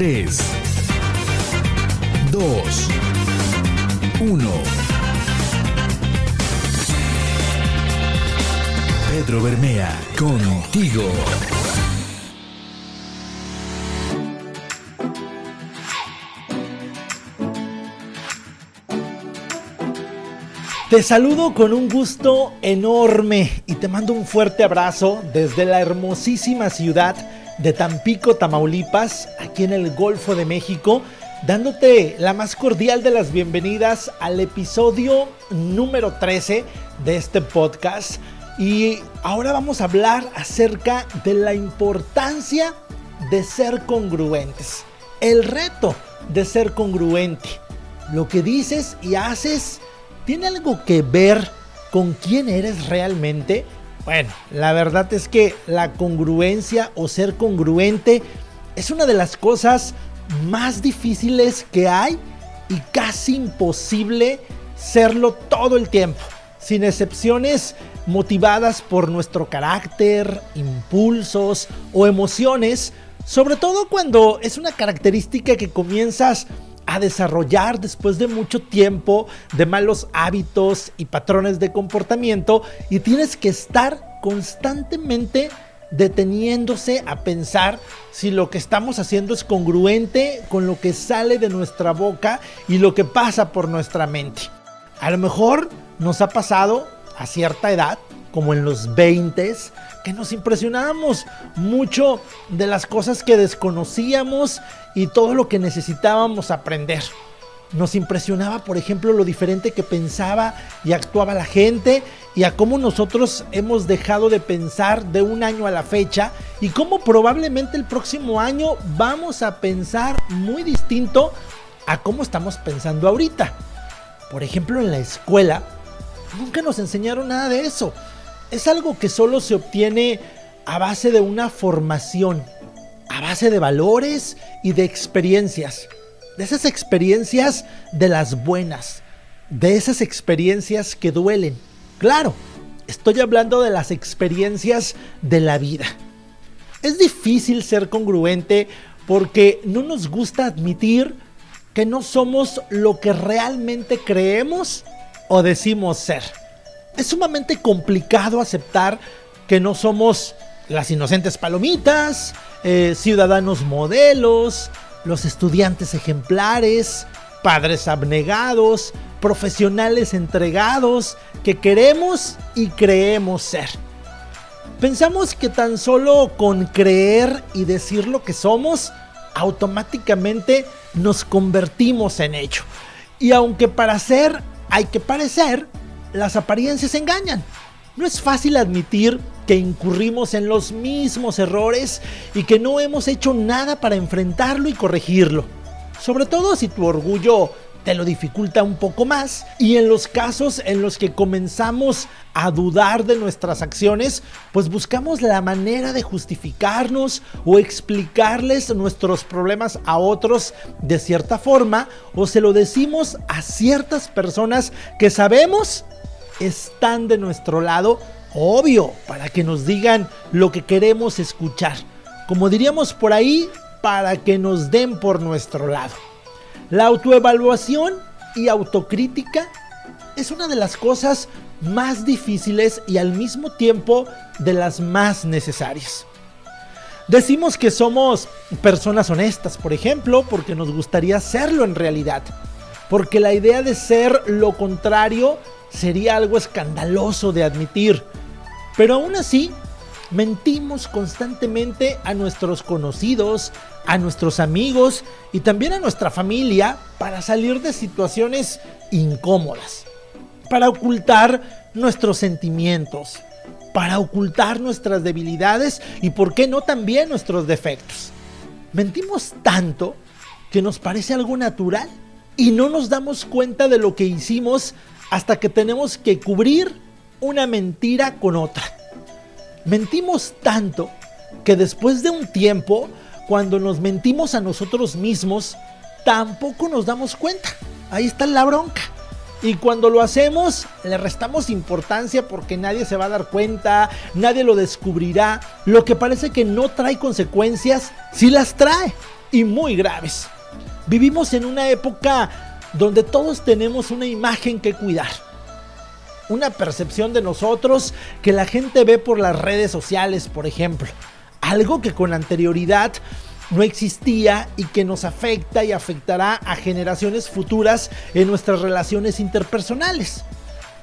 3, 2, 1. Pedro Bermea, contigo. Te saludo con un gusto enorme y te mando un fuerte abrazo desde la hermosísima ciudad de Tampico, Tamaulipas, aquí en el Golfo de México, dándote la más cordial de las bienvenidas al episodio número 13 de este podcast. Y ahora vamos a hablar acerca de la importancia de ser congruentes, el reto de ser congruente. Lo que dices y haces ¿Tiene algo que ver con quién eres realmente? Bueno, la verdad es que la congruencia o ser congruente es una de las cosas más difíciles que hay y casi imposible serlo todo el tiempo, sin excepciones motivadas por nuestro carácter, impulsos o emociones, sobre todo cuando es una característica que comienzas a desarrollar después de mucho tiempo de malos hábitos y patrones de comportamiento y tienes que estar constantemente deteniéndose a pensar si lo que estamos haciendo es congruente con lo que sale de nuestra boca y lo que pasa por nuestra mente. A lo mejor nos ha pasado a cierta edad, como en los 20, que nos impresionábamos mucho de las cosas que desconocíamos y todo lo que necesitábamos aprender. Nos impresionaba, por ejemplo, lo diferente que pensaba y actuaba la gente y a cómo nosotros hemos dejado de pensar de un año a la fecha y cómo probablemente el próximo año vamos a pensar muy distinto a cómo estamos pensando ahorita. Por ejemplo, en la escuela nunca nos enseñaron nada de eso. Es algo que solo se obtiene a base de una formación, a base de valores y de experiencias. De esas experiencias de las buenas. De esas experiencias que duelen. Claro, estoy hablando de las experiencias de la vida. Es difícil ser congruente porque no nos gusta admitir que no somos lo que realmente creemos o decimos ser. Es sumamente complicado aceptar que no somos las inocentes palomitas, eh, ciudadanos modelos, los estudiantes ejemplares, padres abnegados, profesionales entregados que queremos y creemos ser. Pensamos que tan solo con creer y decir lo que somos, automáticamente nos convertimos en ello. Y aunque para ser hay que parecer, las apariencias engañan. No es fácil admitir que incurrimos en los mismos errores y que no hemos hecho nada para enfrentarlo y corregirlo. Sobre todo si tu orgullo te lo dificulta un poco más y en los casos en los que comenzamos a dudar de nuestras acciones, pues buscamos la manera de justificarnos o explicarles nuestros problemas a otros de cierta forma o se lo decimos a ciertas personas que sabemos están de nuestro lado, obvio, para que nos digan lo que queremos escuchar. Como diríamos por ahí, para que nos den por nuestro lado. La autoevaluación y autocrítica es una de las cosas más difíciles y al mismo tiempo de las más necesarias. Decimos que somos personas honestas, por ejemplo, porque nos gustaría serlo en realidad. Porque la idea de ser lo contrario sería algo escandaloso de admitir. Pero aún así, mentimos constantemente a nuestros conocidos, a nuestros amigos y también a nuestra familia para salir de situaciones incómodas, para ocultar nuestros sentimientos, para ocultar nuestras debilidades y, por qué no, también nuestros defectos. Mentimos tanto que nos parece algo natural y no nos damos cuenta de lo que hicimos hasta que tenemos que cubrir una mentira con otra. Mentimos tanto que después de un tiempo, cuando nos mentimos a nosotros mismos, tampoco nos damos cuenta. Ahí está la bronca. Y cuando lo hacemos, le restamos importancia porque nadie se va a dar cuenta, nadie lo descubrirá. Lo que parece que no trae consecuencias, sí las trae. y muy graves. Vivimos en una época donde todos tenemos una imagen que cuidar. Una percepción de nosotros que la gente ve por las redes sociales, por ejemplo. Algo que con anterioridad no existía y que nos afecta y afectará a generaciones futuras en nuestras relaciones interpersonales.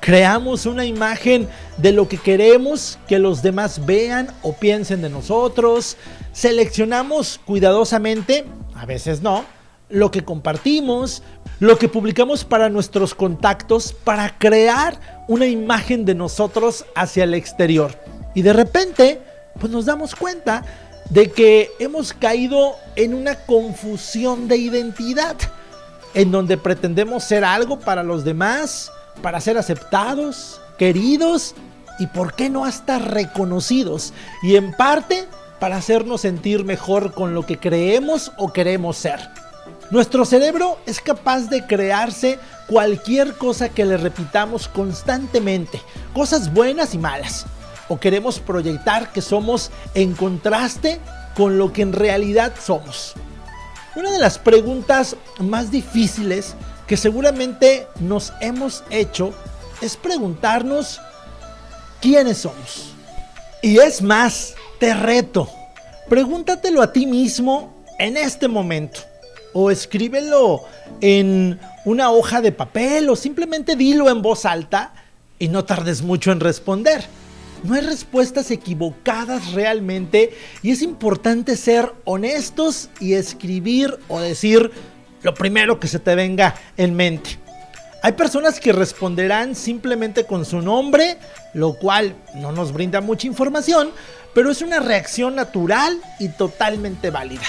Creamos una imagen de lo que queremos que los demás vean o piensen de nosotros. Seleccionamos cuidadosamente, a veces no, lo que compartimos, lo que publicamos para nuestros contactos, para crear una imagen de nosotros hacia el exterior. Y de repente, pues nos damos cuenta de que hemos caído en una confusión de identidad, en donde pretendemos ser algo para los demás, para ser aceptados, queridos y por qué no hasta reconocidos. Y en parte para hacernos sentir mejor con lo que creemos o queremos ser. Nuestro cerebro es capaz de crearse cualquier cosa que le repitamos constantemente, cosas buenas y malas. O queremos proyectar que somos en contraste con lo que en realidad somos. Una de las preguntas más difíciles que seguramente nos hemos hecho es preguntarnos quiénes somos. Y es más, te reto, pregúntatelo a ti mismo en este momento. O escríbelo en una hoja de papel o simplemente dilo en voz alta y no tardes mucho en responder. No hay respuestas equivocadas realmente y es importante ser honestos y escribir o decir lo primero que se te venga en mente. Hay personas que responderán simplemente con su nombre, lo cual no nos brinda mucha información, pero es una reacción natural y totalmente válida.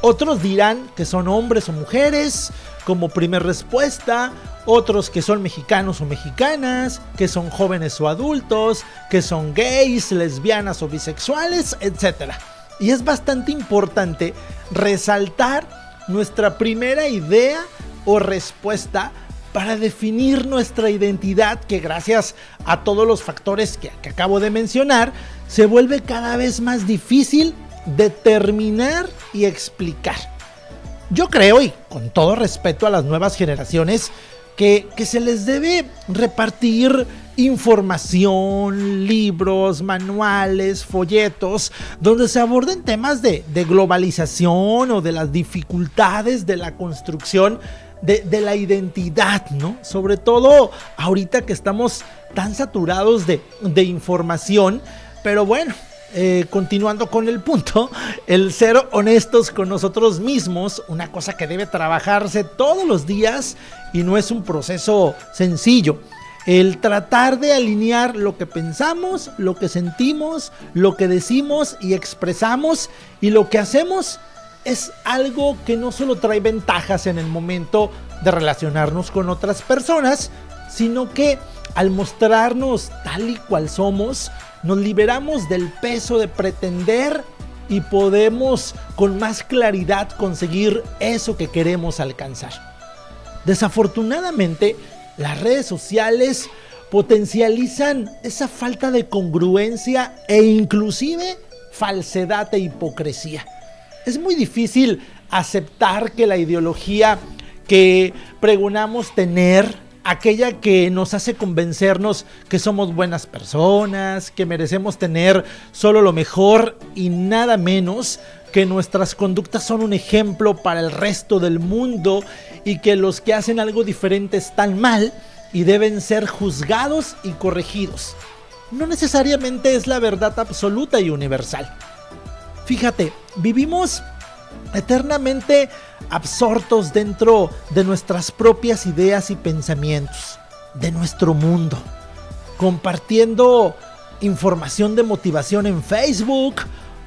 Otros dirán que son hombres o mujeres como primer respuesta, otros que son mexicanos o mexicanas, que son jóvenes o adultos, que son gays, lesbianas o bisexuales, etc. Y es bastante importante resaltar nuestra primera idea o respuesta para definir nuestra identidad que gracias a todos los factores que, acabo de mencionar se vuelve cada vez más difícil determinar y explicar. Yo creo, y con todo respeto a las nuevas generaciones, que, se les debe repartir información, libros, manuales, folletos, donde se aborden temas de, globalización o de las dificultades de la construcción de, la identidad, ¿no? Sobre todo ahorita que estamos tan saturados de, de información, pero bueno, eh, continuando con el punto, el ser honestos con nosotros mismos, una cosa que debe trabajarse todos los días y no es un proceso sencillo. El tratar de alinear lo que pensamos, lo que sentimos, lo que decimos y expresamos y lo que hacemos es algo que no solo trae ventajas en el momento de relacionarnos con otras personas, sino que al mostrarnos tal y cual somos, nos liberamos del peso de pretender y podemos con más claridad conseguir eso que queremos alcanzar. Desafortunadamente, las redes sociales potencializan esa falta de congruencia e inclusive falsedad e hipocresía. Es muy difícil aceptar que la ideología que pregonamos tener aquella que nos hace convencernos que somos buenas personas, que merecemos tener solo lo mejor y nada menos, que nuestras conductas son un ejemplo para el resto del mundo y que los que hacen algo diferente están mal y deben ser juzgados y corregidos. No necesariamente es la verdad absoluta y universal. Fíjate, vivimos eternamente absortos dentro de nuestras propias ideas y pensamientos, de nuestro mundo, compartiendo información de motivación en Facebook,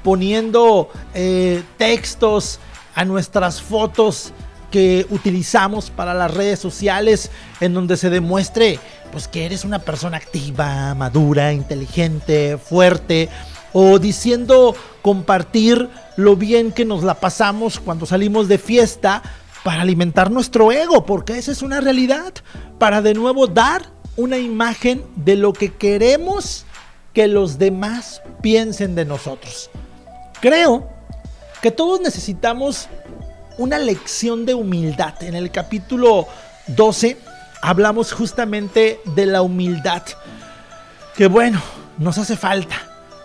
poniendo eh, textos a nuestras fotos que utilizamos para las redes sociales en donde se demuestre pues que eres una persona activa, madura, inteligente, fuerte o diciendo compartir lo bien que nos la pasamos cuando salimos de fiesta para alimentar nuestro ego, porque esa es una realidad, para de nuevo dar una imagen de lo que queremos que los demás piensen de nosotros. Creo que todos necesitamos una lección de humildad. En el capítulo 12 hablamos justamente de la humildad. Que bueno, nos hace falta.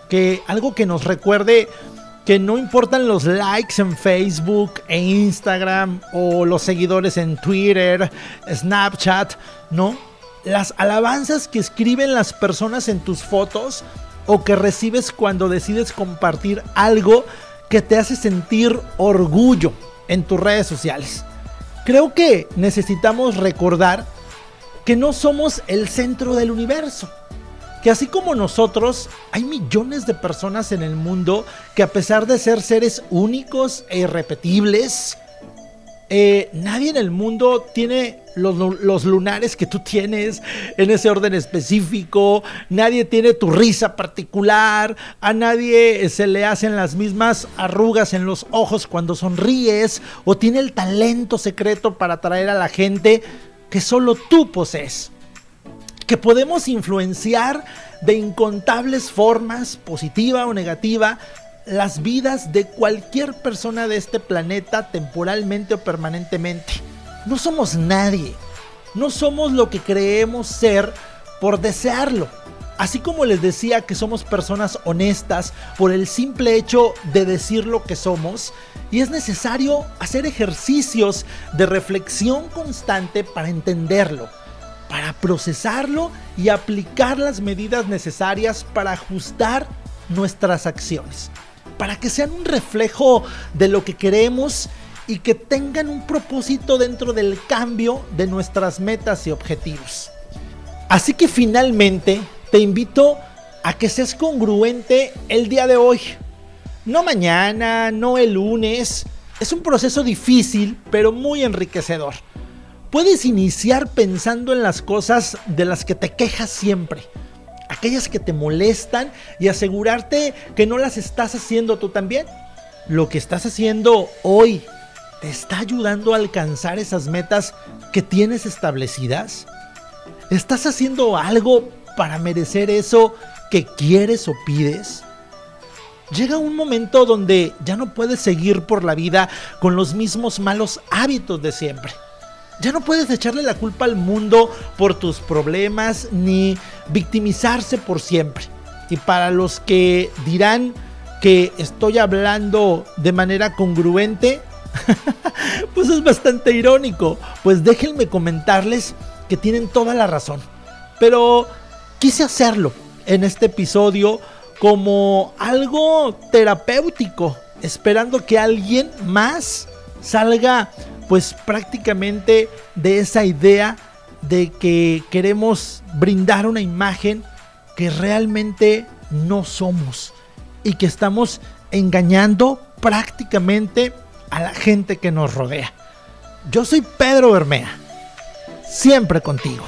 Que algo que nos recuerde que no importan los likes en Facebook e Instagram o los seguidores en Twitter, Snapchat, ¿no? Las alabanzas que escriben las personas en tus fotos o que recibes cuando decides compartir algo que te hace sentir orgullo en tus redes sociales. Creo que necesitamos recordar que no somos el centro del universo que así como nosotros, hay millones de personas en el mundo que a pesar de ser seres únicos e irrepetibles, eh, nadie en el mundo tiene los, los, lunares que tú tienes en ese orden específico, nadie tiene tu risa particular, a nadie se le hacen las mismas arrugas en los ojos cuando sonríes, o tiene el talento secreto para atraer a la gente que solo tú posees que podemos influenciar de incontables formas, positiva o negativa, las vidas de cualquier persona de este planeta temporalmente o permanentemente. No somos nadie, no somos lo que creemos ser por desearlo. Así como les decía que somos personas honestas por el simple hecho de decir lo que somos, y es necesario hacer ejercicios de reflexión constante para entenderlo para procesarlo y aplicar las medidas necesarias para ajustar nuestras acciones, para que sean un reflejo de lo que queremos y que tengan un propósito dentro del cambio de nuestras metas y objetivos. Así que finalmente te invito a que seas congruente el día de hoy, no mañana, no el lunes. Es un proceso difícil, pero muy enriquecedor. Puedes iniciar pensando en las cosas de las que te quejas siempre, aquellas que te molestan y asegurarte que no las estás haciendo tú también. Lo que estás haciendo hoy te está ayudando a alcanzar esas metas que tienes establecidas. ¿Estás haciendo algo para merecer eso que quieres o pides? Llega un momento donde ya no puedes seguir por la vida con los mismos malos hábitos de siempre ya no puedes echarle la culpa al mundo por tus problemas ni victimizarse por siempre. Y para los que dirán que estoy hablando de manera congruente, pues es bastante irónico. Pues déjenme comentarles que tienen toda la razón. Pero quise hacerlo en este episodio como algo terapéutico, esperando que alguien más salga pues prácticamente de esa idea de que queremos brindar una imagen que realmente no somos y que estamos engañando prácticamente a la gente que nos rodea. Yo soy Pedro Bermea, siempre contigo.